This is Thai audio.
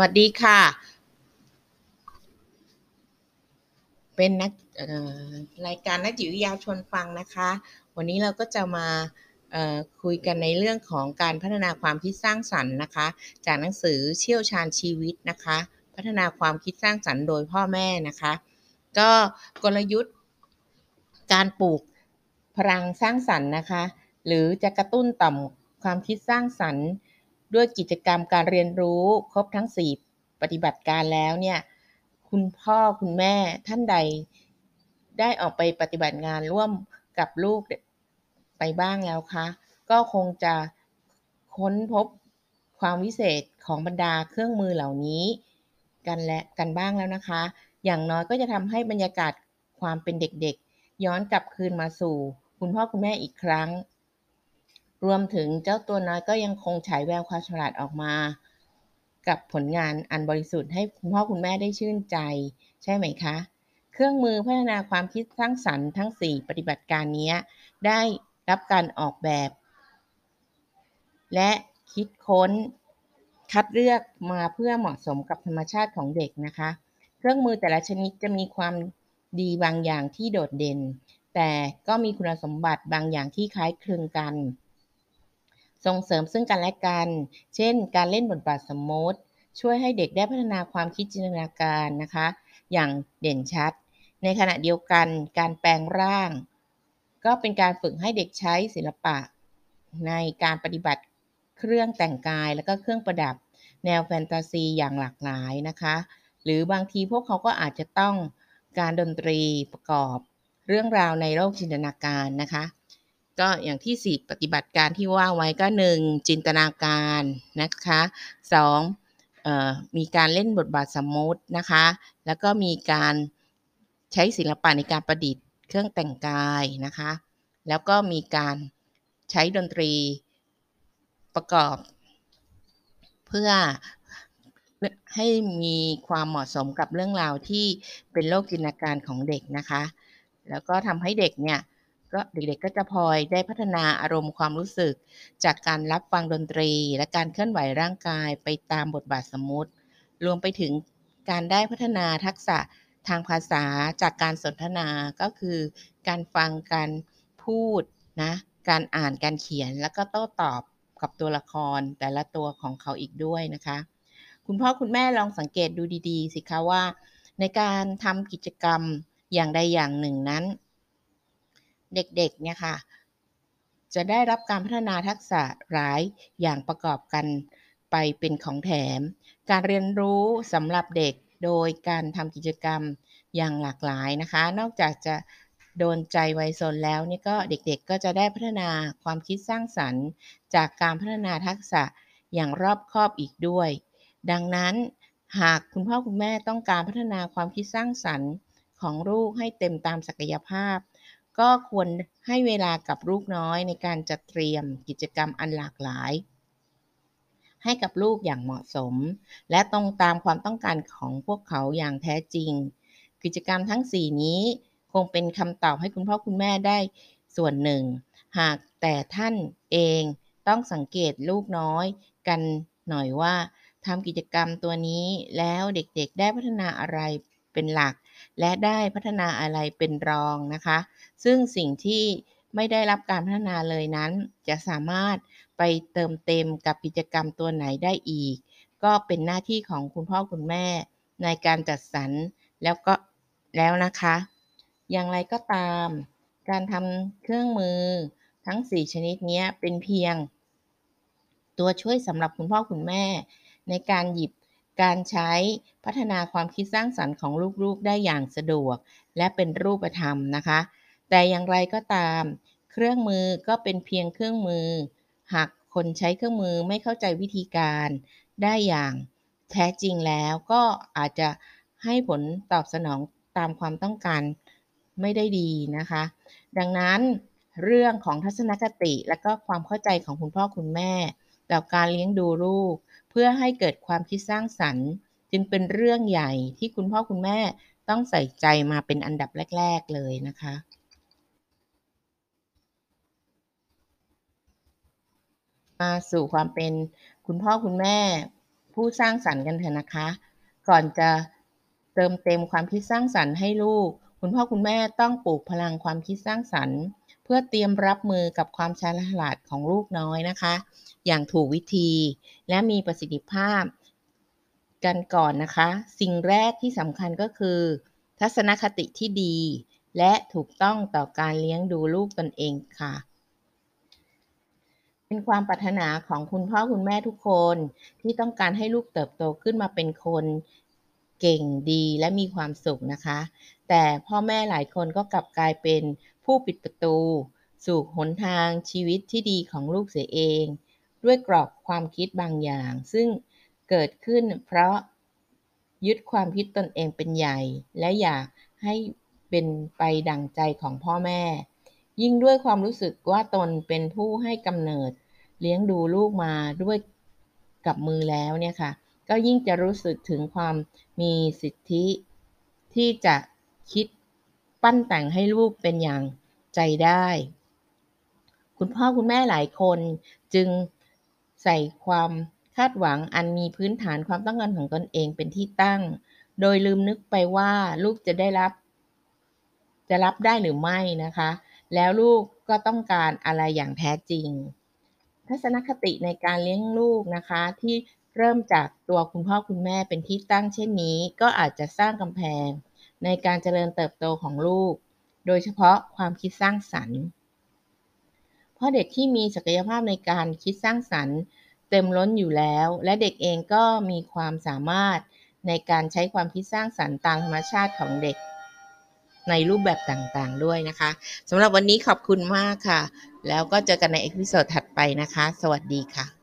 วัสดีค่ะ เป็นนักรายการนักจิตวิทยาชวนฟังนะคะ วันนี้เราก็จะมาคุยกันในเรื่องของการพัฒนาความคิดสร้างสรรค์นะคะ จากหนังสือเชี่ยวชาญชีวิตนะคะ พัฒนาความคิดสร้างสรรค์โดยพ่อแม่นะคะ ก็กลยุทธ์การปลูกพลังสร้างสรรค์นะคะ หรือจะกระตุ้นต่อมความคิดสร้างสรรค์ ด้วยกิจกรรมการเรียนรู้ครบทั้ง 4 ปฏิบัติการแล้วเนี่ยคุณพ่อคุณแม่ท่านใดได้ออกไปปฏิบัติงานร่วมกับลูกไปบ้างแล้วคะ ก็คงจะค้นพบความวิเศษของบรรดาเครื่องมือเหล่านี้ กันและกันบ้างแล้วนะคะ อย่างน้อยก็จะทำให้บรรยากาศความเป็นเด็กๆ ย้อนกลับคืนมาสู่ คุณพ่อคุณแม่อีกครั้ง รวมถึงเจ้าตัวน้อยก็ยังคงฉายแววความฉลาดออกมา กับผลงานอันบริสุทธิ์ให้คุณพ่อคุณแม่ได้ชื่นใจ ใช่ไหมคะ เครื่องมือพัฒนาความคิดสร้างสรรค์ทั้ง 4 ปฏิบัติการนี้ได้รับการออกแบบ และคิดค้นคัดเลือกมาเพื่อเหมาะสมกับธรรมชาติของเด็กนะคะ เครื่องมือแต่ละชนิดจะมีความดีบางอย่างที่โดดเด่น แต่ก็มีคุณสมบัติบางอย่างที่คล้ายคลึงกัน ส่งเสริมซึ่งกันและกัน เช่น การเล่นบทบาทสมมติ ช่วยให้เด็กได้พัฒนาความคิดจินตนาการนะคะ อย่างเด่นชัด ในขณะเดียวกันการแปลงร่าง ก็เป็นการฝึกให้เด็กใช้ศิลปะ ในการปฏิบัติเครื่องแต่งกายและก็เครื่องประดับ แนวแฟนตาซีอย่างหลากหลายนะคะ หรือบางทีพวกเขาก็อาจจะต้องการดนตรีประกอบ เรื่องราวในโลกจินตนาการนะคะ ก็อย่างที่ 4 ปฏิบัติการที่ว่าไว้ก็ 1. จินตนาการนะคะ 2. มีการเล่นบทบาทสมมตินะคะ แล้วก็มีการใช้ศิลปะในการประดิษฐ์เครื่องแต่งกายนะคะ แล้วก็มีการใช้ดนตรีประกอบ เพื่อให้มีความเหมาะสมกับเรื่องราวที่เป็นโลกจินตนาการของเด็กนะคะ แล้วก็ทำให้เด็กเนี่ย ก็เด็กๆก็จะพลอยได้พัฒนาอารมณ์ความรู้สึก จากการรับฟังดนตรี และการเคลื่อนไหวร่างกายไปตามบทบาทสมมุติ รวมไปถึงการได้พัฒนาทักษะทางภาษาจากการสนทนาก็คือ การฟังการพูดนะการอ่านการเขียนแล้วก็โต้ตอบกับตัวละครแต่ละตัวของเขาอีกด้วยนะคะ คุณพ่อคุณแม่ลองสังเกตดูดี ๆ สิคะว่า ในการทำกิจกรรมอย่างใดอย่างหนึ่งนั้น เด็กๆเนี่ยค่ะจะได้รับการพัฒนาทักษะหลายอย่างประกอบกันไปเป็นของแถม การเรียนรู้สำหรับเด็กโดยการทำกิจกรรมอย่างหลากหลายนะคะ นอกจากจะโดนใจวัยซนแล้วนี่ก็เด็กๆก็จะได้พัฒนาความคิดสร้างสรรค์ จากการพัฒนาทักษะอย่างรอบคอบอีกด้วย ดังนั้นหากคุณพ่อคุณแม่ต้องการพัฒนาความคิดสร้างสรรค์ของลูกให้เต็มตามศักยภาพ ก็ควรให้เวลากับลูกน้อยในการจัดเตรียมกิจกรรมอันหลากหลาย ให้กับลูกอย่างเหมาะสม และตรงตามความต้องการของพวกเขาอย่างแท้จริง กิจกรรมทั้ง 4 นี้คงเป็นคำตอบให้คุณพ่อคุณแม่ได้ส่วนหนึ่ง หากแต่ท่านเองต้องสังเกตลูกน้อยกันหน่อยว่าทำกิจกรรมตัวนี้แล้วเด็กๆได้พัฒนาอะไรเป็นหลัก และได้พัฒนาอะไรเป็นรองนะคะ ซึ่งสิ่งที่ไม่ได้รับการพัฒนาเลยนั้น จะสามารถไปเติมเต็มกับกิจกรรมตัวไหนได้อีก ก็เป็นหน้าที่ของคุณพ่อคุณแม่ ในการจัดสรรแล้วก็แล้วนะคะ อย่างไรก็ตาม การทำเครื่องมือทั้ง 4 ชนิดนี้เป็นเพียง ตัวช่วยสำหรับคุณพ่อคุณแม่ ในการหยิบการใช้พัฒนาความคิดสร้างสรรค์ของลูกๆได้อย่างสะดวก และเป็นรูปธรรมนะคะ แต่อย่างไรก็ตาม เครื่องมือก็เป็นเพียงเครื่องมือ หากคนใช้เครื่องมือไม่เข้าใจวิธีการได้อย่างแท้จริงแล้วก็อาจจะให้ผลตอบสนองตามความต้องการไม่ได้ดีนะคะ ดังนั้นเรื่องของทัศนคติและก็ความเข้าใจของคุณพ่อคุณแม่ต่อการเลี้ยงดูลูก เพื่อให้เกิดความคิดสร้างสรรค์ จึงเป็นเรื่องใหญ่ที่คุณพ่อคุณแม่ต้องใส่ใจมาเป็นอันดับแรก ๆ เลยนะคะ มาสู่ความเป็นคุณพ่อคุณแม่ ผู้สร้างสรรค์กันเถอะนะคะ ก่อนจะเติมเต็มความคิดสร้างสรรค์ให้ลูก คุณพ่อคุณแม่ต้องปลูกพลังความคิดสร้างสรรค์ เพื่อเตรียมรับมือกับความฉลาดของลูกน้อยนะคะ อย่างถูกวิธีและมีประสิทธิภาพกันก่อนนะคะ สิ่งแรกที่สำคัญก็คือ ทัศนคติที่ดี และถูกต้องต่อการเลี้ยงดูลูกตนเองค่ะ เป็นความปรารถนาของคุณพ่อคุณแม่ทุกคนที่ต้องการให้ลูกเติบโตขึ้นมาเป็นคนเก่งดีและมีความสุขนะคะ แต่พ่อแม่หลายคนก็กลับกลายเป็นผู้ปิดประตู สู่หนทางชีวิตที่ดีของลูกเสียเอง ด้วยกรอบความคิดบางอย่าง ซึ่งเกิดขึ้นเพราะยึดความคิดตนเองเป็นใหญ่ และอยากให้เป็นไปดั่งใจของพ่อแม่ ยิ่งด้วยความรู้สึกว่าตนเป็นผู้ให้กำเนิด เลี้ยงดูลูกมาด้วยกับมือแล้วเนี่ยค่ะ ก็ยิ่งจะรู้สึกถึงความมีสิทธิที่จะคิดปั้นแต่งให้ลูกเป็นอย่างใจได้ คุณพ่อคุณแม่หลายคนจึงใส่ความคาดหวังอันมีพื้นฐานความต้องการของตนเองเป็นที่ตั้ง โดยลืมนึกไปว่าลูกจะได้รับ จะรับได้หรือไม่นะคะ แล้วลูกก็ต้องการอะไรอย่างแท้จริง ทัศนคติในการเลี้ยงลูกนะคะ ที่เริ่มจากตัวคุณพ่อคุณแม่เป็นที่ตั้งเช่นนี้ ก็อาจจะสร้างกำแพง ในการเจริญเติบโตของลูก โดยเฉพาะความคิดสร้างสรรค์ เพราะเด็กที่มีศักยภาพในการคิดสร้างสรรค์ เต็มล้นอยู่แล้ว และเด็กเองก็มีความสามารถในการใช้ความคิดสร้างสรรค์ตามธรรมชาติของเด็ก ในรูปแบบต่างๆด้วยนะคะสำหรับวันนี้ขอบคุณมากค่ะ แล้วก็เจอกันใน episode ถัดไปนะคะ สวัสดีค่ะ